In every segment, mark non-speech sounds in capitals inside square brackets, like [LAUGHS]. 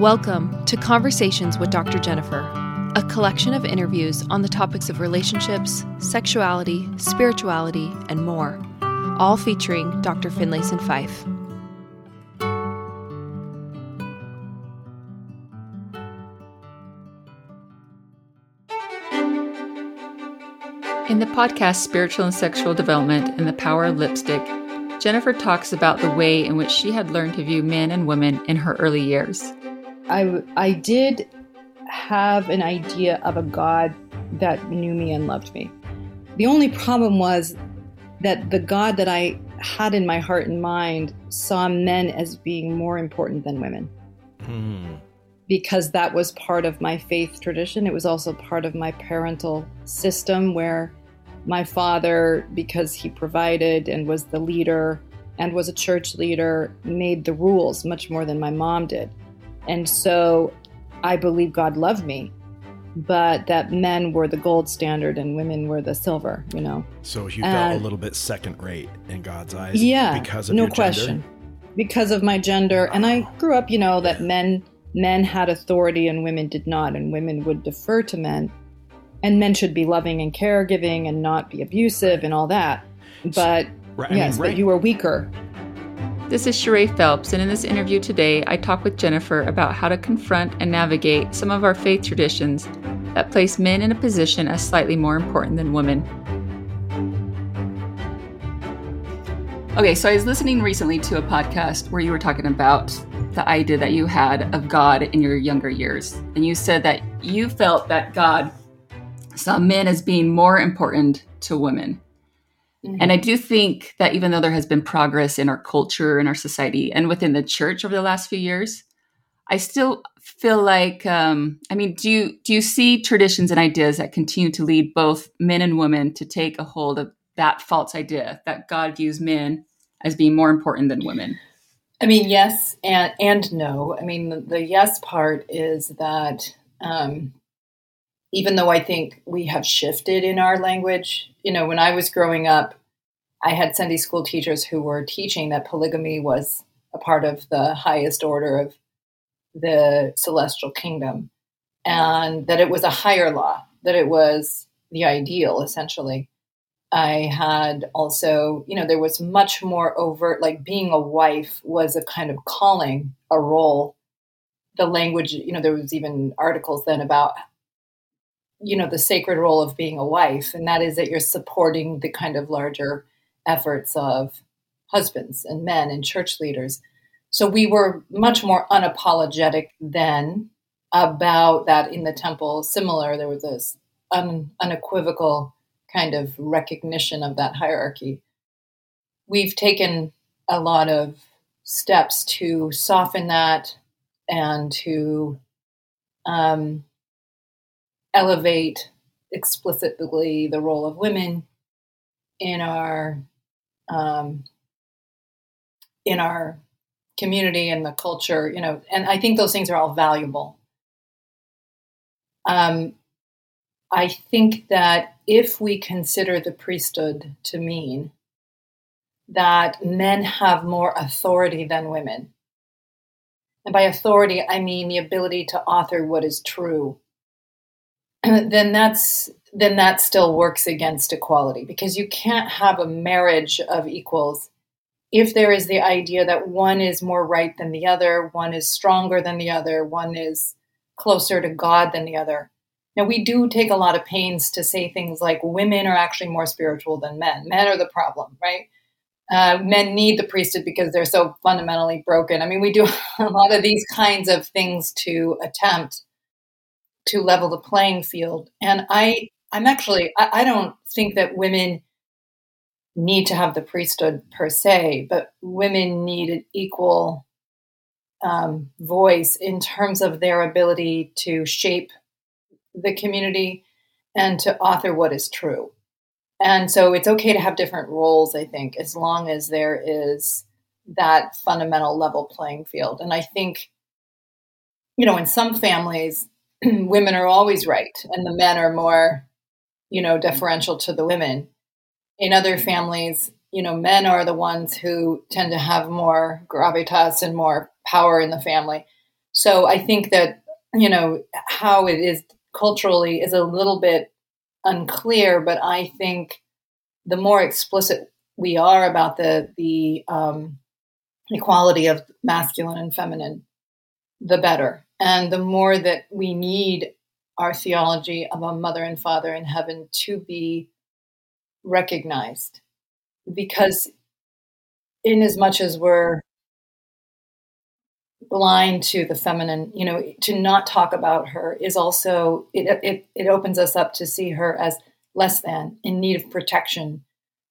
Welcome to Conversations with Dr. Jennifer, a collection of interviews on the topics of relationships, sexuality, spirituality, and more, all featuring Dr. Finlayson Fife. In the podcast Spiritual and Sexual Development and the Power of Lipstick, Jennifer talks about the way in which she had learned to view men and women in her early years. I, I did have an idea of a God that knew me and loved me. The only problem was that the God that I had in my heart and mind saw men as being more important than women. Hmm. Because that was part of my faith tradition. It was also part of my parental system where my father, because he provided and was the leader and was a church leader, made the rules much more than my mom did. And so I believe God loved me, but that men were the gold standard and women were the silver, you know. So you felt a little bit second rate in God's eyes yeah, because of no question. gender? Because of my gender. And I grew up, you know, that men men had authority and women did not, and women would defer to men and men should be loving and caregiving and not be abusive and all that. But right, yes, mean, right. but you were weaker. This is Sheree Phelps, and in this interview today, I talk with Jennifer about how to confront and navigate some of our faith traditions that place men in a position as slightly more important than women. Okay, so I was listening recently to a podcast where you were talking about the idea that you had of God in your younger years. And you said that you felt that God saw men as being more important to women. Mm-hmm. And I do think that even though there has been progress in our culture and our society and within the church over the last few years, I still feel like um, I mean, do you do you see traditions and ideas that continue to lead both men and women to take a hold of that false idea that God views men as being more important than women? I mean, yes and and no. I mean, the, the yes part is that um, even though I think we have shifted in our language, you know, when I was growing up, I had Sunday school teachers who were teaching that polygamy was a part of the highest order of the celestial kingdom and that it was a higher law, that it was the ideal essentially. I had also, you know, there was much more overt, like being a wife was a kind of calling, a role. The language, you know, there was even articles then about you know the sacred role of being a wife and that is that you're supporting the kind of larger efforts of husbands and men and church leaders. So we were much more unapologetic then about that in the temple. Similar there was this un, unequivocal kind of recognition of that hierarchy. We've taken a lot of steps to soften that and to um, elevate explicitly the role of women in our um, in our community and the culture, you know, and I think those things are all valuable. Um, I think that if we consider the priesthood to mean that men have more authority than women, and by authority, I mean the ability to author what is true [CLEARS THROAT] then that's then that still works against equality because you can't have a marriage of equals if there is the idea that one is more right than the other, one is stronger than the other, one is closer to God than the other. Now, we do take a lot of pains to say things like women are actually more spiritual than men. Men are the problem, right? Uh, men need the priesthood because they're so fundamentally broken. I mean, we do [LAUGHS] a lot of these kinds of things to attempt to level the playing field. And I, I'm actually, I, I don't think that women need to have the priesthood per se, but women need an equal um, voice in terms of their ability to shape the community and to author what is true. And so it's okay to have different roles, I think, as long as there is that fundamental level playing field. And I think, you know, in some families, [CLEARS THROAT] women are always right and the men are more, you know, deferential to the women. In other families, you know, men are the ones who tend to have more gravitas and more power in the family. So I think that, you know, how it is culturally is a little bit unclear, but I think the more explicit we are about the, the um, equality of masculine and feminine, the better. And the more that we need our theology of a mother and father in heaven to be recognized. Because, in as much as we're blind to the feminine, you know, to not talk about her is also, it, it, it opens us up to see her as less than, in need of protection,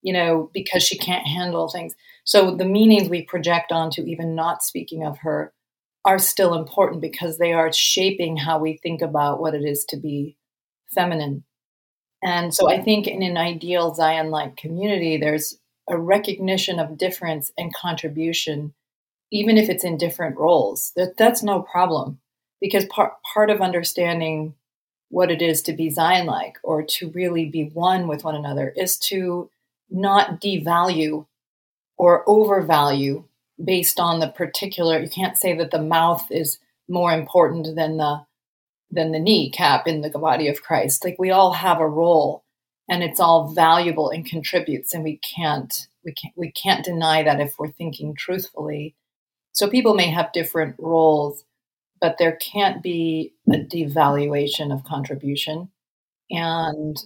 you know, because she can't handle things. So the meanings we project onto even not speaking of her are still important because they are shaping how we think about what it is to be feminine. And so I think in an ideal Zion like community, there's a recognition of difference and contribution, even if it's in different roles. That, that's no problem because part, part of understanding what it is to be Zion like or to really be one with one another is to not devalue or overvalue based on the particular you can't say that the mouth is more important than the than the kneecap in the body of Christ. Like we all have a role and it's all valuable and contributes and we can't we can't we can't deny that if we're thinking truthfully. So people may have different roles, but there can't be a devaluation of contribution. And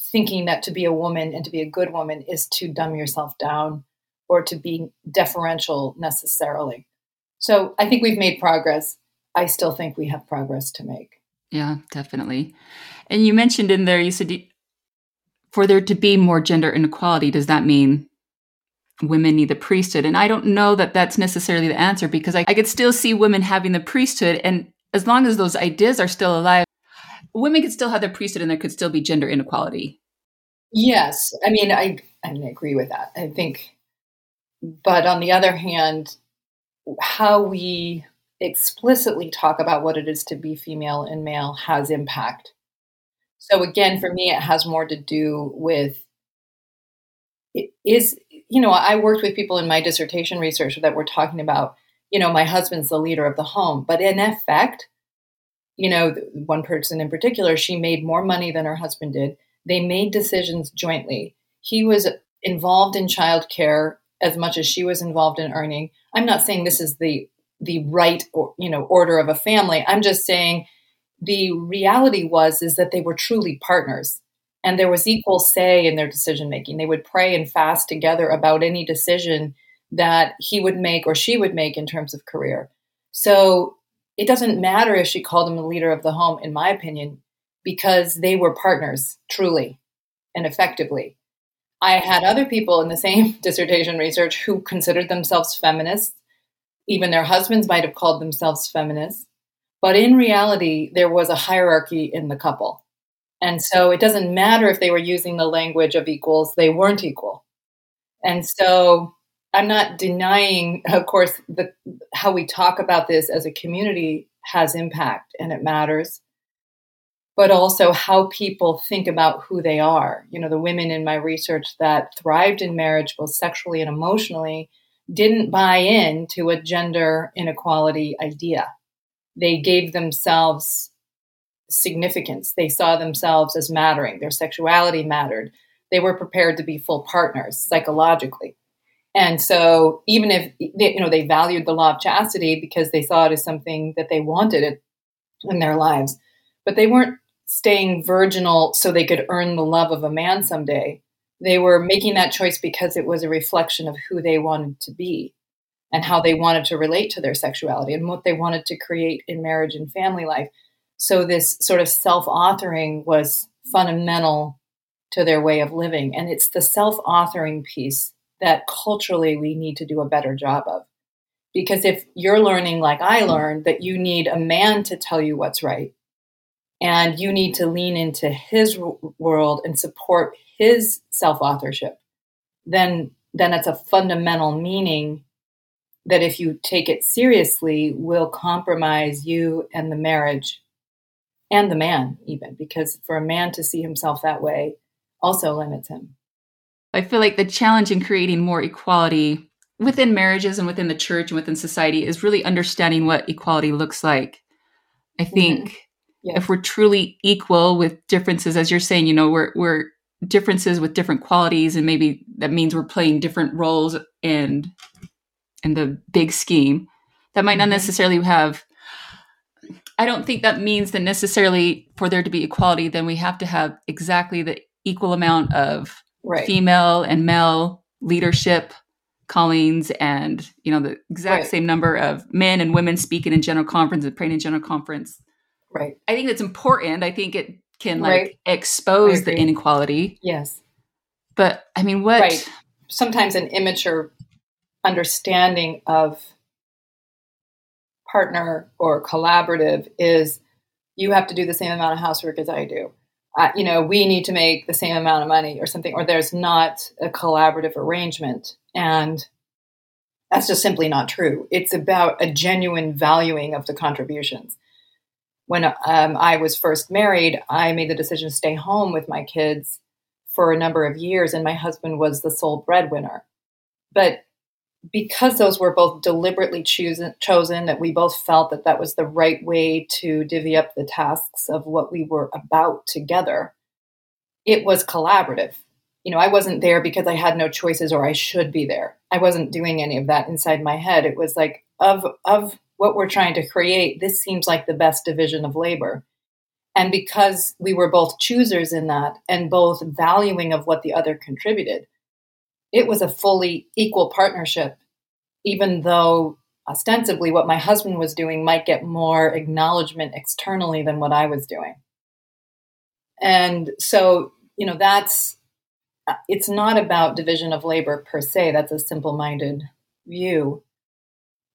thinking that to be a woman and to be a good woman is to dumb yourself down or to be deferential necessarily. So I think we've made progress. I still think we have progress to make. Yeah, definitely. And you mentioned in there, you said for there to be more gender inequality, does that mean women need the priesthood? And I don't know that that's necessarily the answer because I, I could still see women having the priesthood. And as long as those ideas are still alive, women could still have the priesthood and there could still be gender inequality. Yes. I mean, I, I agree with that. I think but on the other hand, how we explicitly talk about what it is to be female and male has impact. So again, for me, it has more to do with it is, you know, I worked with people in my dissertation research that were talking about, you know, my husband's the leader of the home, but in effect, you know, one person in particular, she made more money than her husband did. They made decisions jointly. He was involved in childcare as much as she was involved in earning. I'm not saying this is the the right or, you know order of a family. I'm just saying the reality was is that they were truly partners and there was equal say in their decision making. They would pray and fast together about any decision that he would make or she would make in terms of career. So it doesn't matter if she called him the leader of the home, in my opinion, because they were partners truly and effectively. I had other people in the same [LAUGHS] dissertation research who considered themselves feminists. Even their husbands might have called themselves feminists. But in reality, there was a hierarchy in the couple. And so it doesn't matter if they were using the language of equals, they weren't equal. And so I'm not denying, of course, the, how we talk about this as a community has impact and it matters but also how people think about who they are. You know, the women in my research that thrived in marriage, both sexually and emotionally, didn't buy into a gender inequality idea. They gave themselves significance. They saw themselves as mattering. Their sexuality mattered. They were prepared to be full partners psychologically. And so even if you know they valued the law of chastity because they saw it as something that they wanted in their lives, but they weren't staying virginal so they could earn the love of a man someday. They were making that choice because it was a reflection of who they wanted to be and how they wanted to relate to their sexuality and what they wanted to create in marriage and family life. So, this sort of self authoring was fundamental to their way of living. And it's the self authoring piece that culturally we need to do a better job of. Because if you're learning, like I learned, that you need a man to tell you what's right, and you need to lean into his world and support his self-authorship then then it's a fundamental meaning that if you take it seriously will compromise you and the marriage and the man even because for a man to see himself that way also limits him i feel like the challenge in creating more equality within marriages and within the church and within society is really understanding what equality looks like. I think mm-hmm. Yeah. if we're truly equal with differences, as you're saying, you know, we're we're differences with different qualities, and maybe that means we're playing different roles in in the big scheme. That might not mm-hmm. necessarily have. I don't think that means that necessarily for there to be equality, then we have to have exactly the equal amount of right. female and male leadership callings and you know the exact right. same number of men and women speaking in general conference and praying in general conference right i think it's important i think it can like right. expose the inequality yes but i mean what right. sometimes an immature understanding of partner or collaborative is you have to do the same amount of housework as i do uh, you know we need to make the same amount of money or something or there's not a collaborative arrangement and that's just simply not true. It's about a genuine valuing of the contributions. When um, I was first married, I made the decision to stay home with my kids for a number of years, and my husband was the sole breadwinner. But because those were both deliberately chosen, chosen, that we both felt that that was the right way to divvy up the tasks of what we were about together, it was collaborative you know, I wasn't there because I had no choices or I should be there. I wasn't doing any of that inside my head. It was like of of what we're trying to create, this seems like the best division of labor. And because we were both choosers in that and both valuing of what the other contributed, it was a fully equal partnership, even though ostensibly what my husband was doing might get more acknowledgement externally than what I was doing. And so, you know, that's uh, it's not about division of labor per se. That's a simple minded view.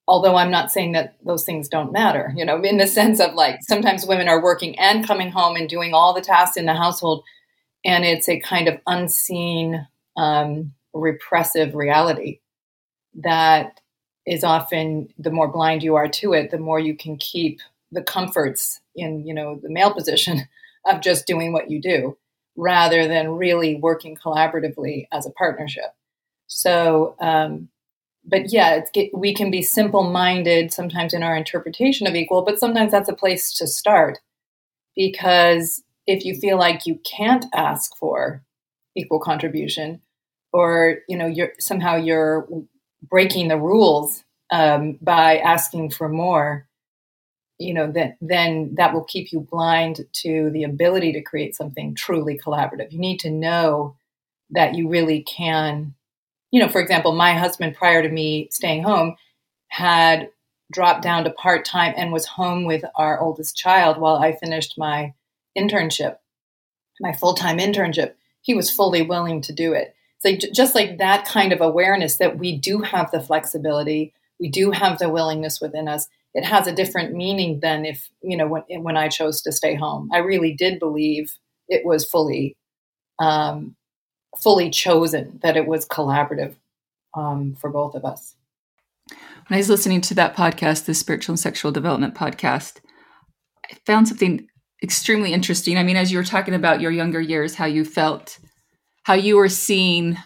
Although I'm not saying that those things don't matter, you know, in the sense of like sometimes women are working and coming home and doing all the tasks in the household, and it's a kind of unseen um, repressive reality that is often the more blind you are to it, the more you can keep the comforts in, you know, the male position [LAUGHS] of just doing what you do rather than really working collaboratively as a partnership. So, um, but yeah, we can be simple minded sometimes in our interpretation of equal, but sometimes that's a place to start. Because if you feel like you can't ask for equal contribution or you know you're somehow you're breaking the rules um, by asking for more you know that then that will keep you blind to the ability to create something truly collaborative. You need to know that you really can you know for example my husband prior to me staying home had dropped down to part-time and was home with our oldest child while i finished my internship my full-time internship he was fully willing to do it so just like that kind of awareness that we do have the flexibility we do have the willingness within us it has a different meaning than if you know when when I chose to stay home. I really did believe it was fully um, fully chosen that it was collaborative um, for both of us. When I was listening to that podcast, the Spiritual and Sexual Development podcast, I found something extremely interesting. I mean, as you were talking about your younger years, how you felt, how you were seeing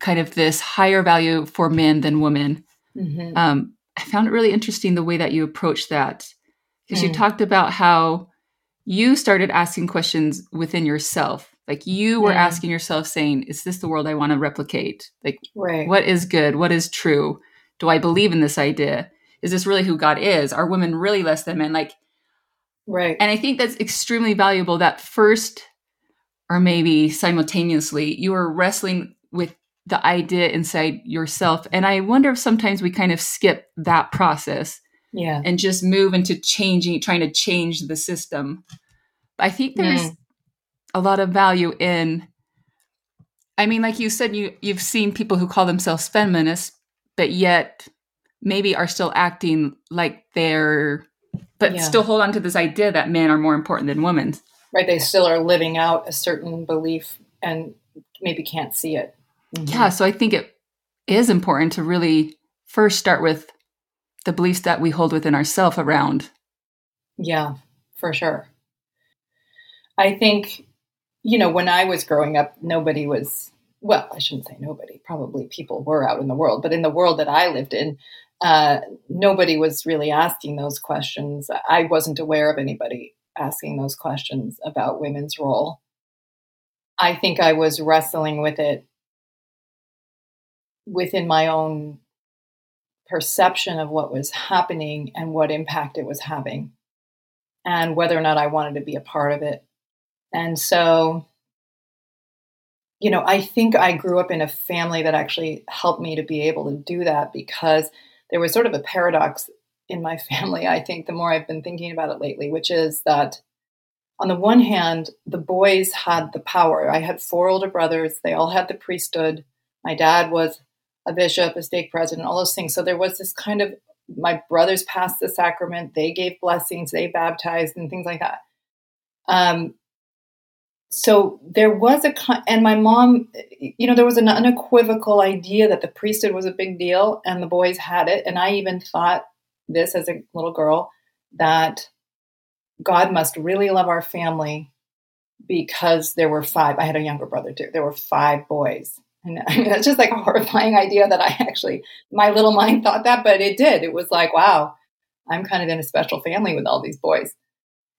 kind of this higher value for men than women. Mm-hmm. Um, I found it really interesting the way that you approached that because mm. you talked about how you started asking questions within yourself. Like you were mm. asking yourself, saying, Is this the world I want to replicate? Like, right. what is good? What is true? Do I believe in this idea? Is this really who God is? Are women really less than men? Like, right. And I think that's extremely valuable that first, or maybe simultaneously, you were wrestling with the idea inside yourself. And I wonder if sometimes we kind of skip that process. Yeah. And just move into changing, trying to change the system. I think there's mm. A lot of value in I mean, like you said, you you've seen people who call themselves feminists, but yet maybe are still acting like they're but yeah. still hold on to this idea that men are more important than women. Right. They still are living out a certain belief and maybe can't see it. Mm-hmm. Yeah. So I think it is important to really first start with the beliefs that we hold within ourselves around. Yeah, for sure. I think, you know, when I was growing up, nobody was well, I shouldn't say nobody, probably people were out in the world, but in the world that I lived in, uh, nobody was really asking those questions. I wasn't aware of anybody asking those questions about women's role. I think I was wrestling with it within my own perception of what was happening and what impact it was having, and whether or not I wanted to be a part of it. And so you know, I think I grew up in a family that actually helped me to be able to do that because there was sort of a paradox in my [LAUGHS] family, I think, the more I've been thinking about it lately, which is that on the one hand, the boys had the power. I had four older brothers, they all had the priesthood. My dad was a bishop, a stake president, all those things. So there was this kind of my brothers passed the sacrament, they gave blessings, they baptized, and things like that. Um, so there was a and my mom you know there was an unequivocal idea that the priesthood was a big deal and the boys had it. And i even thought this as a little girl that god must really love our family because there were five i had a younger brother too there were five boys. And [LAUGHS] I mean, that's just like a horrifying idea that i actually my little mind thought that but it did. It was like wow i'm kind of in a special family with all these boys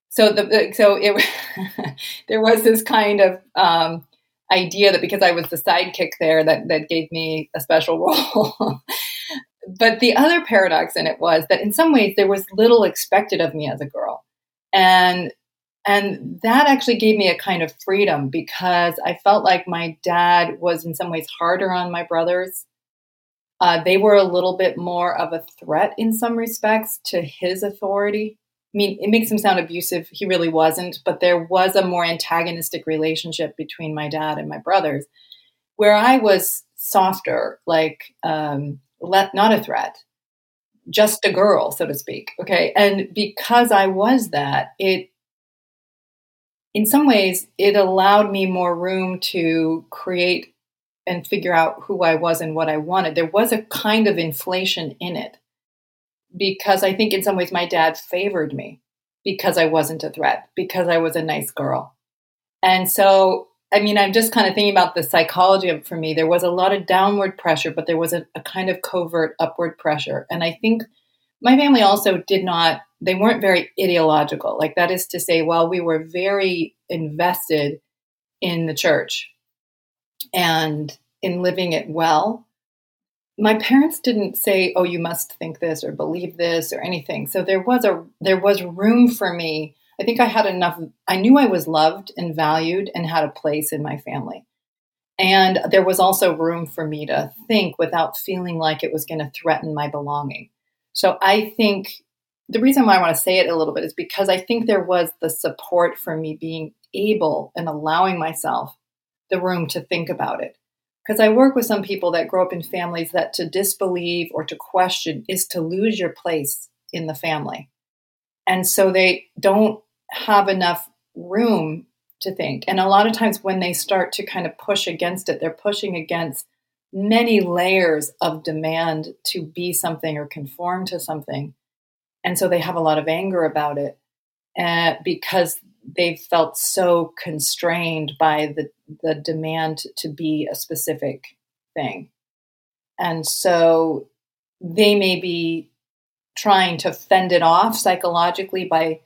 so the, so it [LAUGHS] there was this kind of um, idea that because I was the sidekick there that that gave me a special [LAUGHS] role. but the other paradox in it was that in some ways there was little expected of me as a girl, and and that actually gave me a kind of freedom because I felt like my dad was in some ways harder on my brothers. Uh, they were a little bit more of a threat in some respects to his authority mean, it makes him sound abusive. He really wasn't, but there was a more antagonistic relationship between my dad and my brothers, where I was softer, like um, not a threat, just a girl, so to speak. Okay, and because I was that, it in some ways it allowed me more room to create and figure out who I was and what I wanted. There was a kind of inflation in it because I think in some ways my dad favored me because I wasn't a threat, because I was a nice girl. And so, I mean, I'm just kind of thinking about the psychology of for me. There was a lot of downward pressure, but there was a, a kind of covert upward pressure. And I think my family also did not, they weren't very ideological. Like, that is to say, while we were very invested in the church and in living it well, my parents didn't say oh you must think this or believe this or anything. So there was a there was room for me. I think i had enough i knew i was loved and valued and had a place in my family. And there was also room for me to think without feeling like it was going to threaten my belonging. So i think the reason why i want to say it a little bit is because i think there was the support for me being able and allowing myself the room to think about it because I work with some people that grow up in families that to disbelieve or to question is to lose your place in the family. And so they don't have enough room to think. And a lot of times when they start to kind of push against it, they're pushing against many layers of demand to be something or conform to something. And so they have a lot of anger about it uh, because they've felt so constrained by the, the demand to be a specific thing. And so they may be trying to fend it off psychologically by,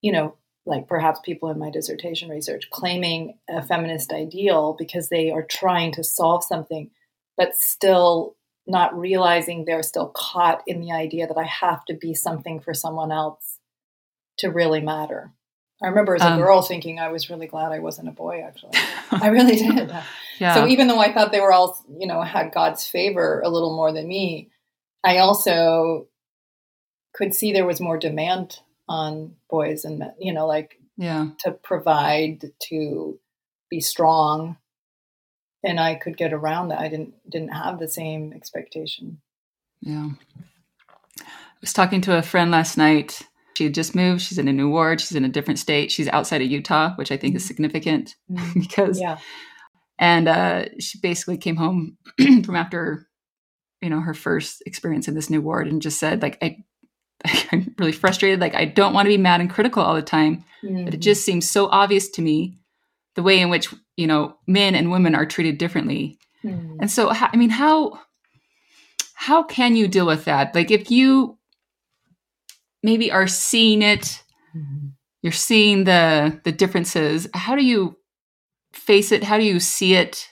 you know, like perhaps people in my dissertation research claiming a feminist ideal because they are trying to solve something, but still not realizing they're still caught in the idea that I have to be something for someone else to really matter. I remember as a um, girl thinking I was really glad I wasn't a boy, actually. I really [LAUGHS] did. yeah. So even though I thought they were all, you know, had God's favor a little more than me, I also could see there was more demand on boys and men, you know, like yeah. to provide, to be strong. And I could get around that. I didn't didn't have the same expectation. Yeah. I was talking to a friend last night she had just moved. She's in a new ward. She's in a different state. She's outside of Utah, which I think is mm-hmm. significant mm-hmm. [LAUGHS] because, yeah. and uh, she basically came home [CLEARS THROAT] from after, you know, her first experience in this new ward and just said, like, I, [LAUGHS] I'm really frustrated. Like, I don't want to be mad and critical all the time, mm-hmm. but it mm-hmm. just seems so obvious to me the way in which you know men and women are treated differently mm. and so i mean how how can you deal with that like if you maybe are seeing it. Mm-hmm. you're seeing the the differences. How do you face it? How do you see it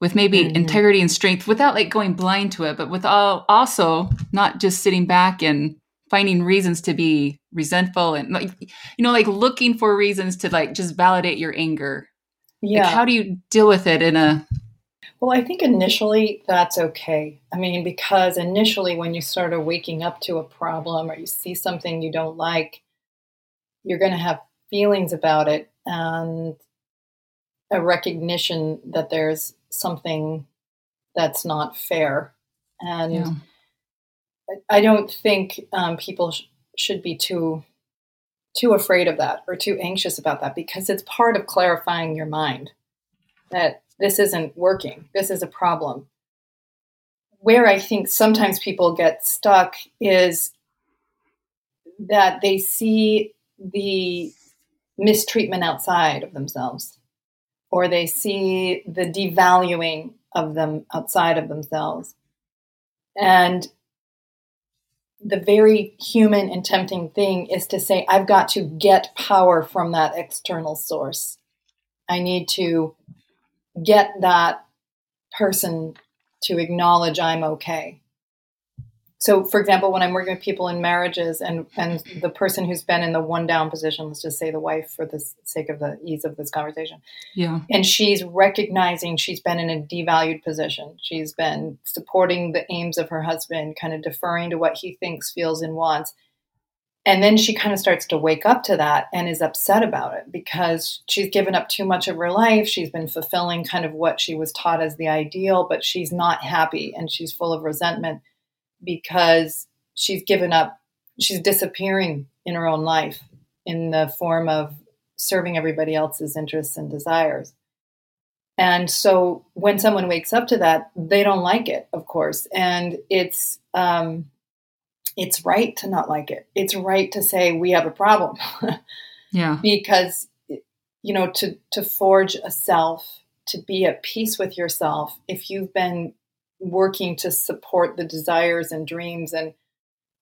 with maybe mm-hmm. integrity and strength without like going blind to it but with all also not just sitting back and finding reasons to be resentful and like you know like looking for reasons to like just validate your anger? Yeah. like, how do you deal with it in a well i think initially that's okay i mean because initially when you start waking up to a problem or you see something you don't like you're going to have feelings about it and a recognition that there's something that's not fair and yeah. I don't think um, people sh- should be too too afraid of that or too anxious about that because it's part of clarifying your mind that this isn't working. This is a problem. Where I think sometimes people get stuck is that they see the mistreatment outside of themselves or they see the devaluing of them outside of themselves. And the very human and tempting thing is to say, I've got to get power from that external source. I need to get that person to acknowledge I'm okay. So for example when i'm working with people in marriages and and the person who's been in the one down position let's just say the wife for the sake of the ease of this conversation yeah. and she's recognizing she's been in a devalued position. She's been supporting the aims of her husband kind of deferring to what he thinks feels and wants and then she kind of starts to wake up to that and is upset about it because she's given up too much of her life. She's been fulfilling kind of what she was taught as the ideal, but she's not happy and she's full of resentment because she's given up, she's disappearing in her own life in the form of serving everybody else's interests and desires. And so when someone wakes up to that, they don't like it, of course. And it's um, it's right to not like it. It's right to say we have a problem. [LAUGHS] yeah. Because you know, to to forge a self, to be at peace with yourself, if you've been working to support the desires and dreams and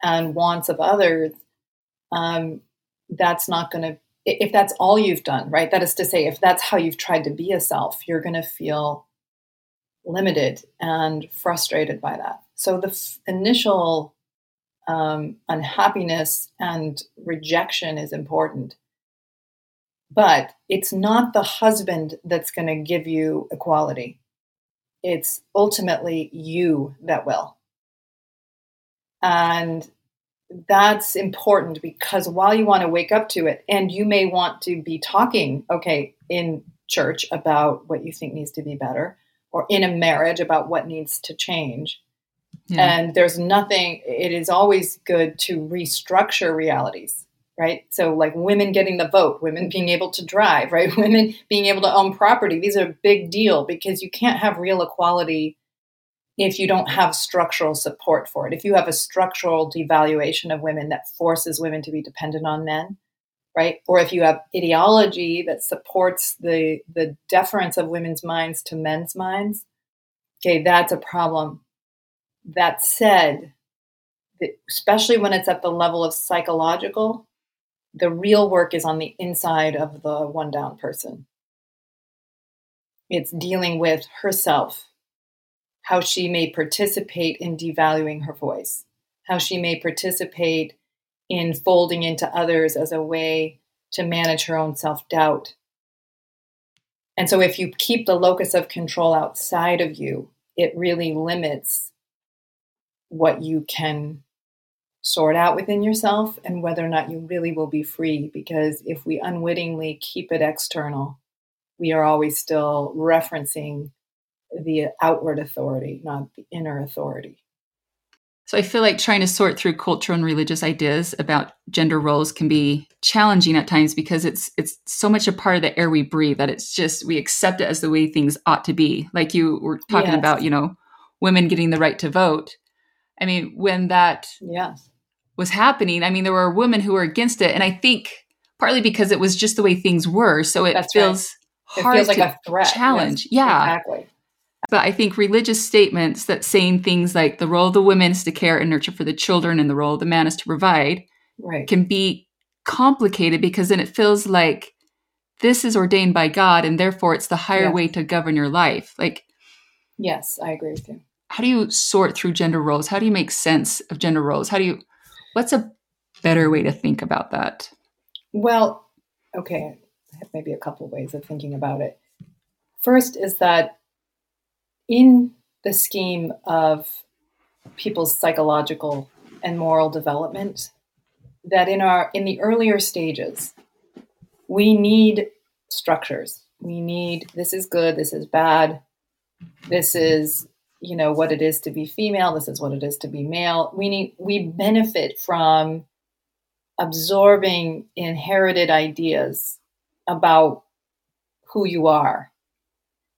and wants of others, um, that's not going to. If that's all you've done, right? That is to say, if that's how you've tried to be a self, you're going to feel limited and frustrated by that. So the f- initial um, unhappiness and rejection is important. But it's not the husband that's going to give you equality it's ultimately you that will. And that's important because while you want to wake up to it, and you may want to be talking, okay, in church about what you think needs to be better, or in a marriage about what needs to change. Yeah. And there's nothing, it is always good to restructure realities right? So, like women getting the vote, women being able to drive, right? [LAUGHS] Women being able to own property. These are a big deal because you can't have real equality if you don't have structural support for it. If you have a structural devaluation of women that forces women to be dependent on men, right? Or if you have ideology that supports the the deference of women's minds to men's minds, okay, that's a problem. That said, especially when it's at the level of psychological, the real work is on the inside of the one down person. It's dealing with herself, how she may participate in devaluing her voice, how she may participate in folding into others as a way to manage her own self doubt. And so, if you keep the locus of control outside of you, it really limits what you can sort out within yourself and whether or not you really will be free. Because if we unwittingly keep it external, we are always still referencing the outward authority, not the inner authority. So I feel like trying to sort through cultural and religious ideas about gender roles can be challenging at times because it's it's so much a part of the air we breathe that it's just we accept it as the way things ought to be. Like you were talking yes. about, you know, women getting the right to vote. I mean, when that yes was happening, I mean, there were women who were against it. And I think partly because it was just the way things were. So it That's feels right. It hard feels like to a threat. challenge. Yes, yeah. Exactly. But I think religious statements that saying things like the role of the women is to care and nurture for the children and the role of the man is to provide Right. can be complicated because then it feels like this is ordained by God and therefore it's the higher Yes. way to govern your life. Like, Yes, I agree with you. How do you sort through gender roles? How do you make sense of gender roles? How do you, what's a better way to think about that? Well, okay, I have maybe a couple ways of thinking about it. First is that in the scheme of people's psychological and moral development, that in our in the earlier stages, we need structures. We need this is good, this is bad, this is you know what it is to be female, this is what it is to be male. We need we benefit from absorbing inherited ideas about who you are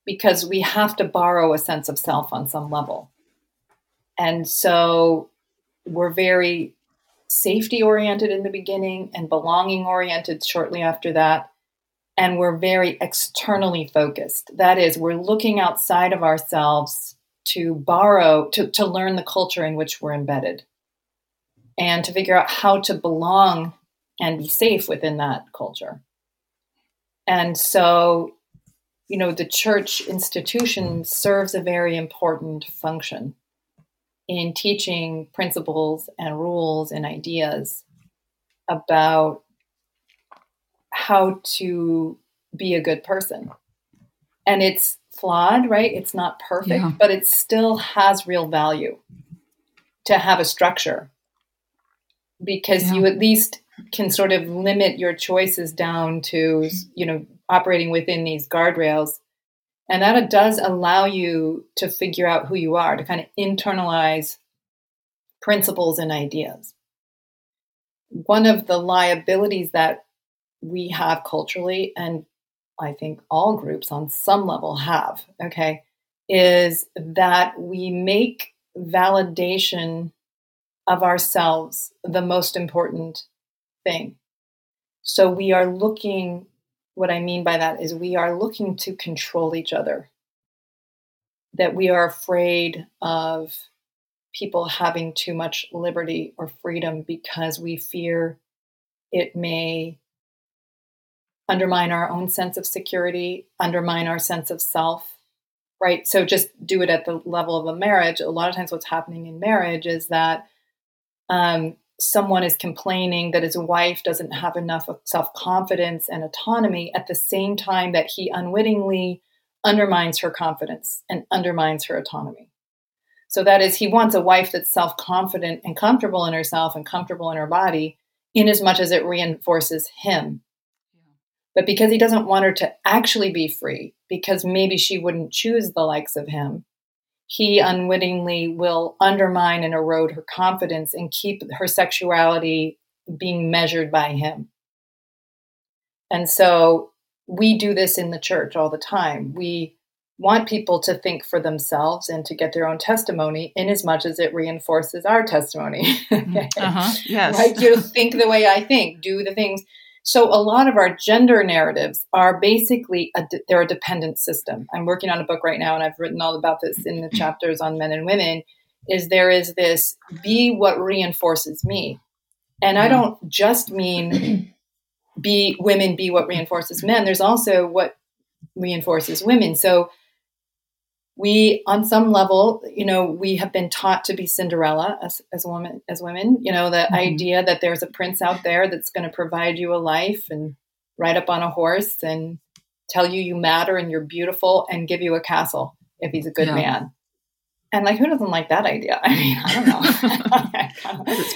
because we have to borrow a sense of self on some level. And so we're very safety oriented in the beginning and belonging oriented shortly after that. And we're very externally focused. That is, we're looking outside of ourselves to borrow, to, to learn the culture in which we're embedded and to figure out how to belong and be safe within that culture. And so, you know, the church institution serves a very important function in teaching principles and rules and ideas about how to be a good person. And it's flawed, right? It's not perfect, Yeah. but it still has real value to have a structure because you at least can sort of limit your choices down to you know operating within these guardrails and that does allow you to figure out who you are to kind of internalize principles and ideas one of the liabilities that we have culturally and i think all groups on some level have okay is that we make validation of ourselves the most important thing. So we are looking, what I mean by that is we are looking to control each other. That we are afraid of people having too much liberty or freedom because we fear it may undermine our own sense of security, undermine our sense of self, right? So just do it at the level of a marriage. A lot of times, what's happening in marriage is that um, someone is complaining that his wife doesn't have enough of self confidence and autonomy at the same time that he unwittingly undermines her confidence and undermines her autonomy. So that is, he wants a wife that's self confident and comfortable in herself and comfortable in her body, in as much as it reinforces him. But because he doesn't want her to actually be free, because maybe she wouldn't choose the likes of him, he unwittingly will undermine and erode her confidence and keep her sexuality being measured by him. And so we do this in the church all the time. We want people to think for themselves and to get their own testimony in as much as it reinforces our testimony. [LAUGHS] Uh-huh. Yes. right? You think the way I think, do the things. So a lot of our gender narratives are basically a, they're a dependent system. I'm working on a book right now, and I've written all about this in the mm-hmm. chapters on men and women. Is there is this be what reinforces me, and I mm-hmm. don't just mean be women be what reinforces men. There's also what reinforces women. So we on some level you know we have been taught to be cinderella as, as women as women you know the Mhm. idea that there's a prince out there that's going to provide you a life and ride up on a horse and tell you you matter and you're beautiful and give you a castle if he's a good Yeah. man and like who doesn't like that idea [LAUGHS] i mean i don't know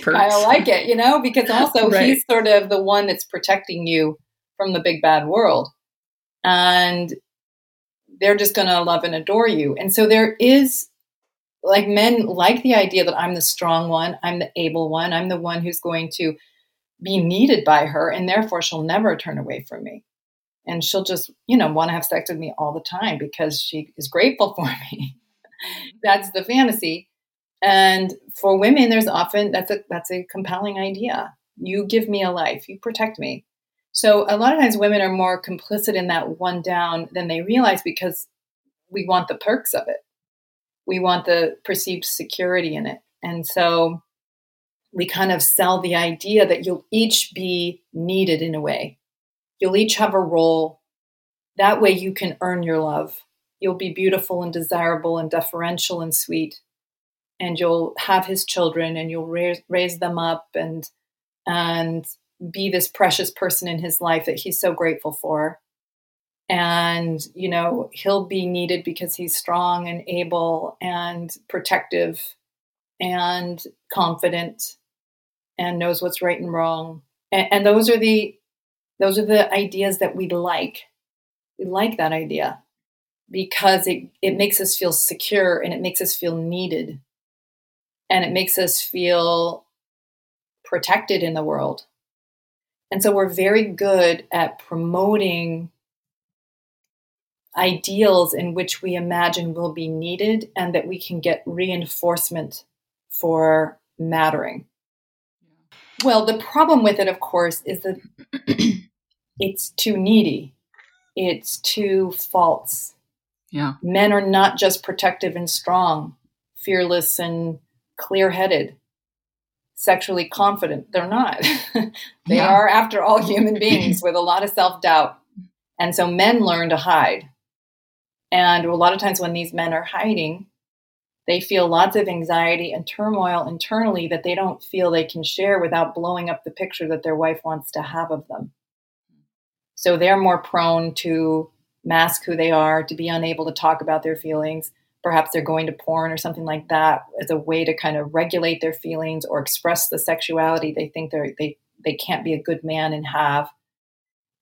[LAUGHS] I like it, you know, because also [LAUGHS] Right. he's sort of the one that's protecting you from the big bad world. And they're just going to love and adore you. And so there is like men like the idea that I'm the strong one, I'm the able one, I'm the one who's going to be needed by her and therefore she'll never turn away from me. And she'll just, you know, want to have sex with me all the time because she is grateful [LAUGHS] for me. that's the fantasy. And for women, there's often that's a that's a compelling idea. You give me a life, you protect me. So a lot of times women are more complicit in that one down than they realize because we want the perks of it. We want the perceived security in it. And so we kind of sell the idea that you'll each be needed in a way. You'll each have a role. That way you can earn your love. You'll be beautiful and desirable and deferential and sweet. And you'll have his children and you'll raise, raise them up and and be this precious person in his life that he's so grateful for. And, you know, he'll be needed because he's strong and able and protective and confident and knows what's right and wrong. And, and those are the those are the ideas that we like. We like that idea because it, it makes us feel secure and it makes us feel needed and it makes us feel protected in the world. And so we're very good at promoting ideals in which we imagine will be needed and that we can get reinforcement for mattering. Well, the problem with it, of course, is that [CLEARS THROAT] it's too needy. It's too false. Yeah. Men are not just protective and strong, fearless and clear headed, sexually confident. They're not. [LAUGHS] they yeah. are, after all, human [CLEARS THROAT] beings with a lot of self doubt. And so men learn to hide. And a lot of times when these men are hiding, they feel lots of anxiety and turmoil internally that they don't feel they can share without blowing up the picture that their wife wants to have of them. So they're more prone to mask who they are, to be unable to talk about their feelings. Perhaps they're going to porn or something like that as a way to kind of regulate their feelings or express the sexuality they think they're, they they can't be a good man and have.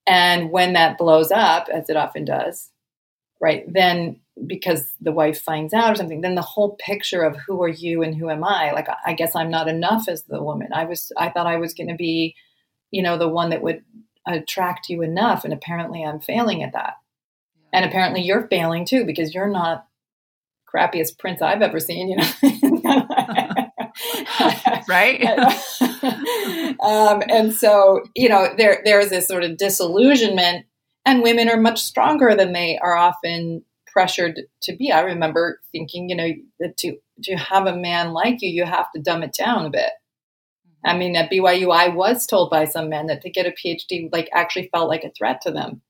And when that blows up, as it often does, right, then because the wife finds out or something, then the whole picture of who are you and who am I? Like, I guess I'm not enough as the woman. I was, I thought I was going to be, you know, the one that would attract you enough. And apparently I'm failing at that. And apparently you're failing too, because you're not crappiest prince I've ever seen, you know? [LAUGHS] right. [LAUGHS] um, and so, you know, there, there's this sort of disillusionment and women are much stronger than they are often pressured to be. I remember thinking, you know, that to to have a man like you, you have to dumb it down a bit. Mm-hmm. I mean, at BYU, I was told by some men that to get a PhD like actually felt like a threat to them,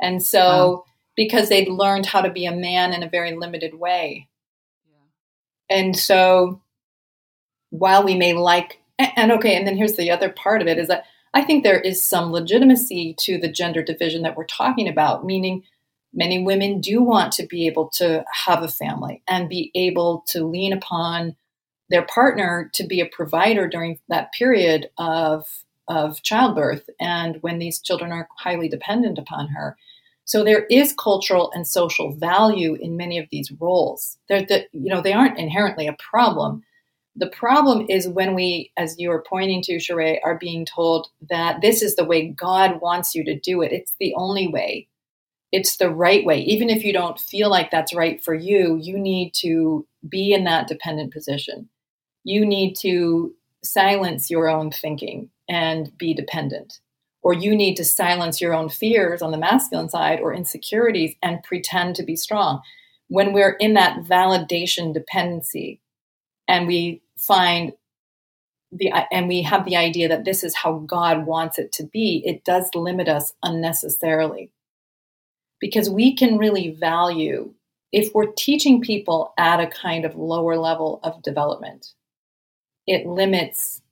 and so wow. Because they'd learned how to be a man in a very limited way, yeah. and so while we may like, and, and okay, and then here's the other part of it is that I think there is some legitimacy to the gender division that we're talking about, meaning many women do want to be able to have a family and be able to lean upon their partner to be a provider during that period of of childbirth and when these children are highly dependent upon her. So there is cultural and social value in many of these roles. They're the, you know they aren't inherently a problem. The problem is when we, as you are pointing to, Sheree, are being told that this is the way God wants you to do it. It's the only way it's the right way. Even if you don't feel like that's right for you, you need to be in that dependent position. You need to silence your own thinking and be dependent. Or you need to silence your own fears on the masculine side or insecurities and pretend to be strong. When we're in that validation dependency and we find the and we have the idea that this is how God wants it to be, it does limit us unnecessarily because we can really value if we're teaching people at a kind of lower level of development, it limits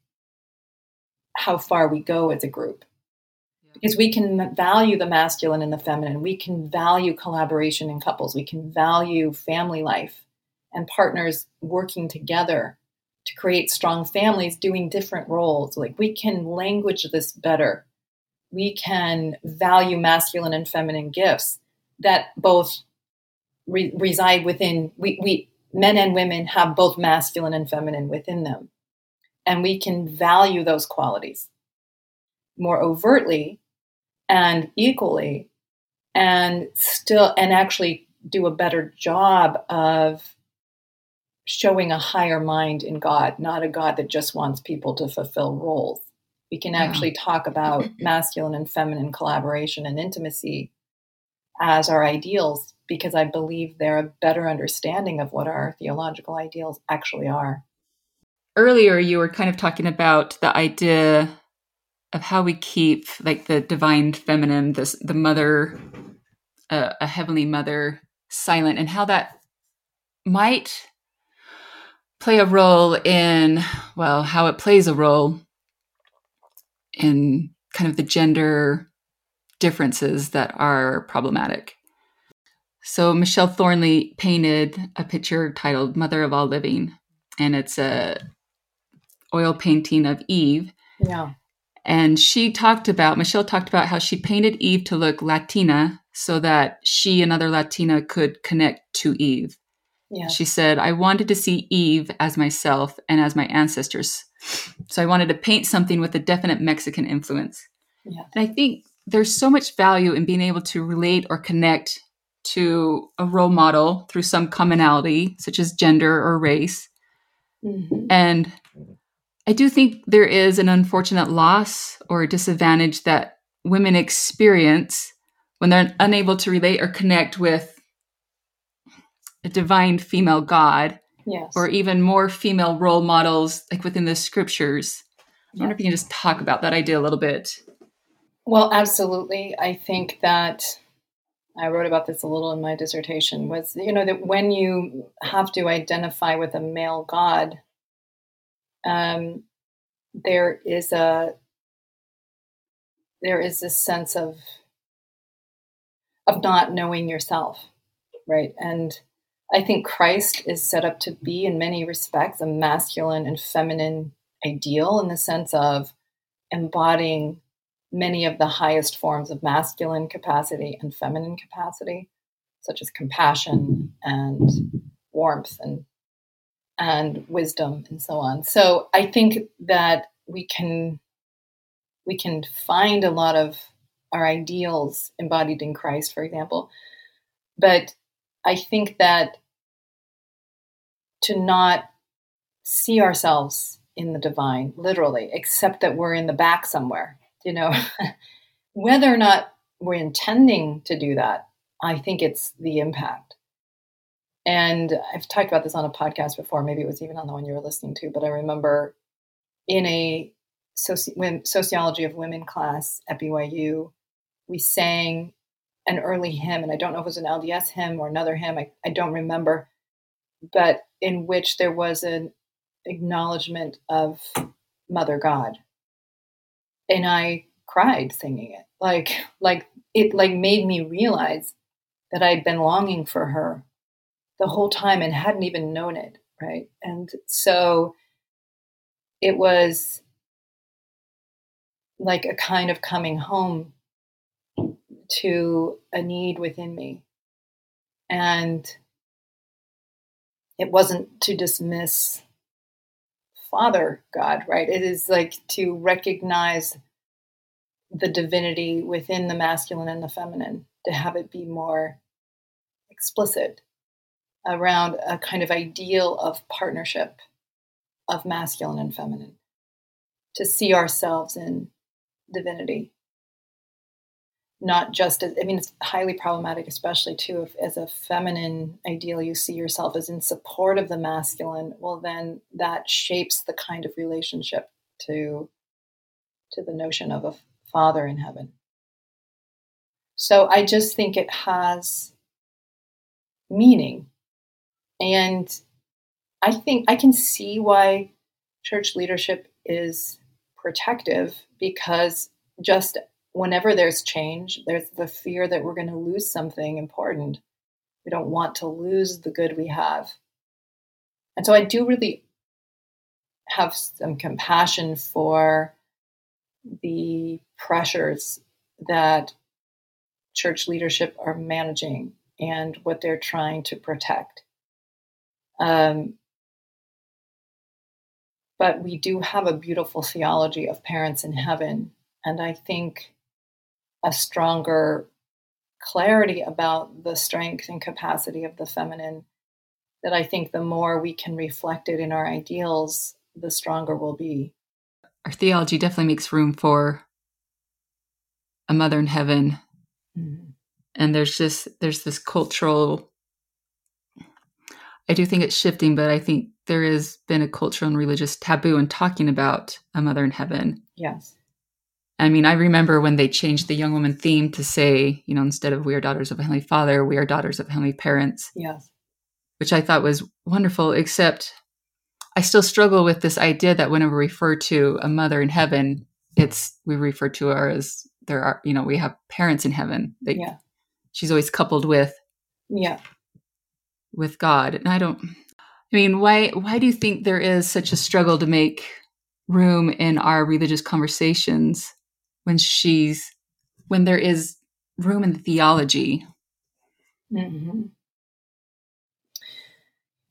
how far we go as a group. Because we can value the masculine and the feminine, we can value collaboration in couples, we can value family life and partners working together to create strong families doing different roles. Like we can language this better. We can value masculine and feminine gifts that both re- reside within we, we men and women have both masculine and feminine within them. And we can value those qualities more overtly and equally and still and actually do a better job of showing a higher mind in God, not a God that just wants people to fulfill roles. We can actually talk about [LAUGHS] masculine and feminine collaboration and intimacy as our ideals because I believe they're a better understanding of what our theological ideals actually are. Earlier, you were kind of talking about the idea of how we keep like the divine feminine, this the mother, uh, a heavenly mother, silent, and how that might play a role in well, how it plays a role in kind of the gender differences that are problematic. So Michelle Thorley painted a picture titled "Mother of All Living," and it's a oil painting of Eve. Yeah. And she talked about, Michelle talked about how she painted Eve to look Latina so that she, another Latina, could connect to Eve. Yeah. She said, I wanted to see Eve as myself and as my ancestors. So I wanted to paint something with a definite Mexican influence. Yeah. And I think there's so much value in being able to relate or connect to a role model through some commonality, such as gender or race. Mhm. And I do think there is an unfortunate loss or disadvantage that women experience when they're unable to relate or connect with a divine female God Yes. or even more female role models like within the scriptures. I wonder if you can just talk about that idea a little bit. Well, absolutely. I think that I wrote about this a little in my dissertation was you know that when you have to identify with a male god, um, there is a there is this sense of of not knowing yourself, right? And I think Christ is set up to be, in many respects, a masculine and feminine ideal in the sense of embodying many of the highest forms of masculine capacity and feminine capacity, such as compassion and warmth and and wisdom and so on. So I think that we can we can find a lot of our ideals embodied in Christ, for example. But I think that to not see ourselves in the divine, literally, except that we're in the back somewhere, you know, [LAUGHS] whether or not we're intending to do that, I think it's the impact. And I've talked about this on a podcast before, maybe it was even on the one you were listening to, but I remember in a soci- when, sociology of women class at BYU, we sang an early hymn, and I don't know if it was an LDS hymn or another hymn, I, I don't remember, but in which there was an acknowledgement of Mother God. And I cried singing it. Like like it like made me realize that I'd been longing for her the whole time and hadn't even known it, right? And so it was like a kind of coming home to a need within me. And it wasn't to dismiss Father God, right? It is like to recognize the divinity within the masculine and the feminine, to have it be more explicit around a kind of ideal of partnership of masculine and feminine, to see ourselves in divinity not just as, I mean, it's highly problematic, especially too, if as a feminine ideal you see yourself as in support of the masculine, well, then that shapes the kind of relationship to, to the notion of a father in heaven. So I just think it has meaning. And I think I can see why church leadership is protective because just whenever there's change, there's the fear that we're going to lose something important. We don't want to lose the good we have. And so I do really have some compassion for the pressures that church leadership are managing and what they're trying to protect. Um, but we do have a beautiful theology of parents in heaven. And I think a stronger clarity about the strength and capacity of the feminine that I think the more we can reflect it in our ideals, the stronger we'll be. our theology definitely makes room for a mother in heaven. Mm-hmm. And there's just there's this cultural I do think it's shifting, but I think there has been a cultural and religious taboo in talking about a mother in heaven. Yes. I mean, I remember when they changed the young woman theme to say, you know, instead of we are daughters of a heavenly father, we are daughters of heavenly parents. Yes. Which I thought was wonderful, except I still struggle with this idea that whenever we refer to a mother in heaven, it's we refer to her as there are, you know, we have parents in heaven. That yeah. she's always coupled with. Yeah. With God. And I don't I mean, why why do you think there is such a struggle to make room in our religious conversations when she's when there is room in the theology mm-hmm.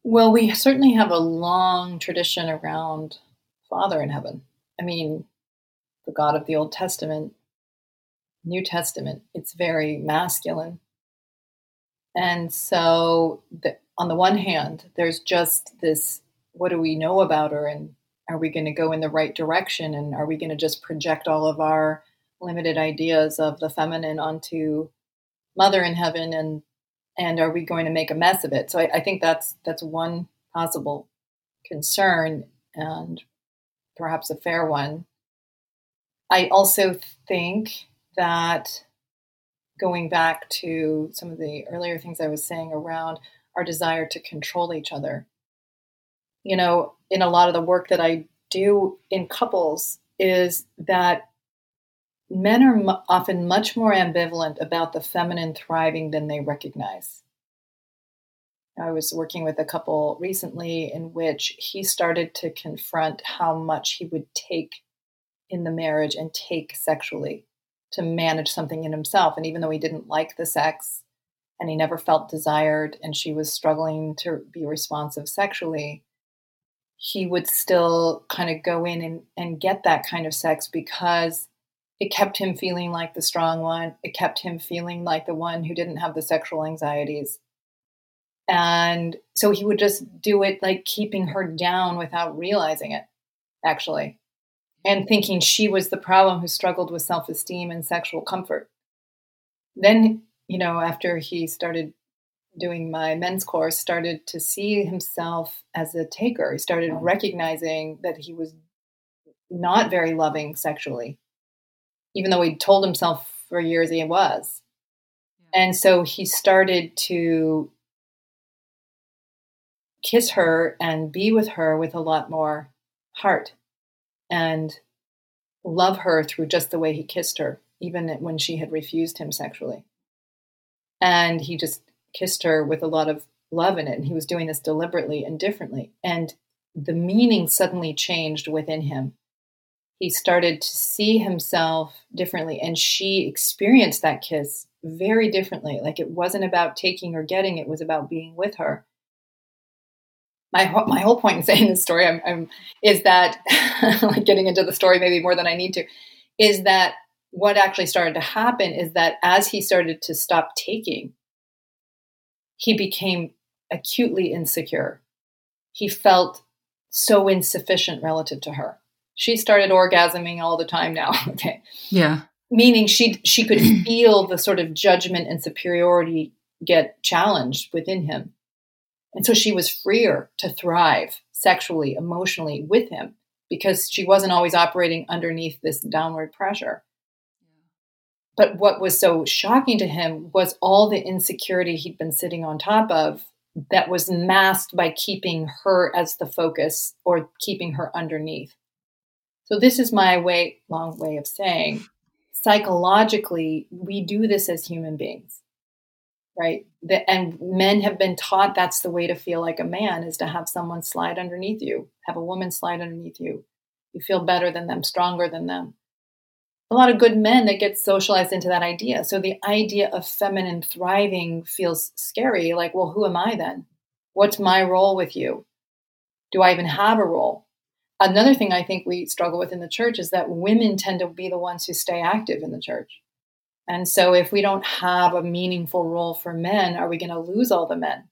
well we certainly have a long tradition around father in heaven i mean the god of the old testament new testament it's very masculine and so the, on the one hand there's just this what do we know about her and are we going to go in the right direction? And are we going to just project all of our limited ideas of the feminine onto Mother in Heaven? And and are we going to make a mess of it? So I, I think that's that's one possible concern and perhaps a fair one. I also think that going back to some of the earlier things I was saying around our desire to control each other. You know, in a lot of the work that I do in couples is that men are m- often much more ambivalent about the feminine thriving than they recognize. I was working with a couple recently in which he started to confront how much he would take in the marriage and take sexually to manage something in himself. And even though he didn't like the sex and he never felt desired and she was struggling to be responsive sexually, he would still kind of go in and, and get that kind of sex because it kept him feeling like the strong one. It kept him feeling like the one who didn't have the sexual anxieties. And so he would just do it like keeping her down without realizing it, actually, and thinking she was the problem who struggled with self esteem and sexual comfort. Then, you know, after he started doing my men's course started to see himself as a taker. He started recognizing that he was not very loving sexually, even though he told himself for years he was. Yeah. And so he started to kiss her and be with her with a lot more heart and love her through just the way he kissed her, even when she had refused him sexually. And he just kissed her with a lot of love in it. And he was doing this deliberately and differently. And the meaning suddenly changed within him. He started to see himself differently. And she experienced that kiss very differently. Like it wasn't about taking or getting, it was about being with her. My, my whole point in saying this story I'm, I'm, is that, [LAUGHS] like getting into the story maybe more than I need to, is that what actually started to happen is that as he started to stop taking he became acutely insecure. He felt so insufficient relative to her. She started orgasming all the time now. [LAUGHS] okay. Yeah. Meaning she she could feel the sort of judgment and superiority get challenged within him. And so she was freer to thrive sexually, emotionally with him because she wasn't always operating underneath this downward pressure. But what was so shocking to him was all the insecurity he'd been sitting on top of that was masked by keeping her as the focus or keeping her underneath. So, this is my way, long way of saying psychologically, we do this as human beings, right? The, and men have been taught that's the way to feel like a man is to have someone slide underneath you, have a woman slide underneath you. You feel better than them, stronger than them a lot of good men that get socialized into that idea. So the idea of feminine thriving feels scary. Like, well, who am I then? What's my role with you? Do I even have a role? Another thing I think we struggle with in the church is that women tend to be the ones who stay active in the church. And so if we don't have a meaningful role for men, are we going to lose all the men?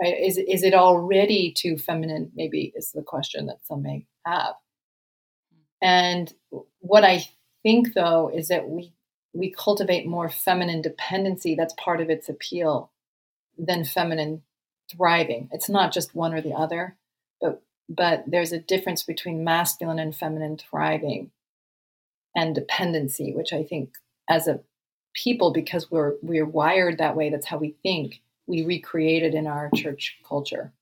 Right? Is, is it already too feminine? Maybe is the question that some may have. And what I think though is that we we cultivate more feminine dependency. That's part of its appeal than feminine thriving. It's not just one or the other, but but there's a difference between masculine and feminine thriving and dependency, which I think as a people, because we're we're wired that way, that's how we think, we recreate it in our church culture.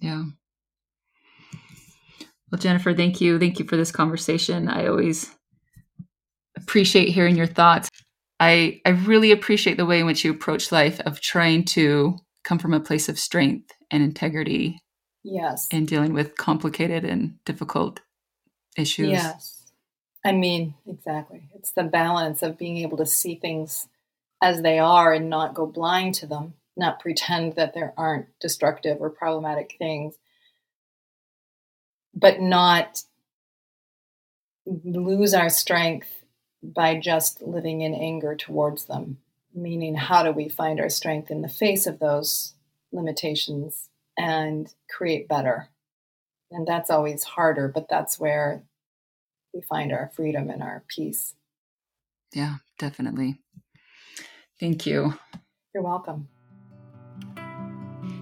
Yeah. Well, Jennifer, thank you. Thank you for this conversation. I always appreciate hearing your thoughts. I, I really appreciate the way in which you approach life of trying to come from a place of strength and integrity. Yes. And dealing with complicated and difficult issues. Yes. I mean, exactly. It's the balance of being able to see things as they are and not go blind to them, not pretend that there aren't destructive or problematic things, but not lose our strength by just living in anger towards them. Meaning, how do we find our strength in the face of those limitations and create better? And that's always harder, but that's where we find our freedom and our peace. Yeah, definitely. Thank you. You're welcome.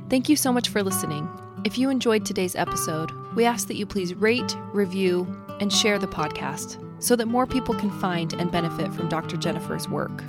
Thank you so much for listening. If you enjoyed today's episode, we ask that you please rate, review, and share the podcast so that more people can find and benefit from Dr. Jennifer's work.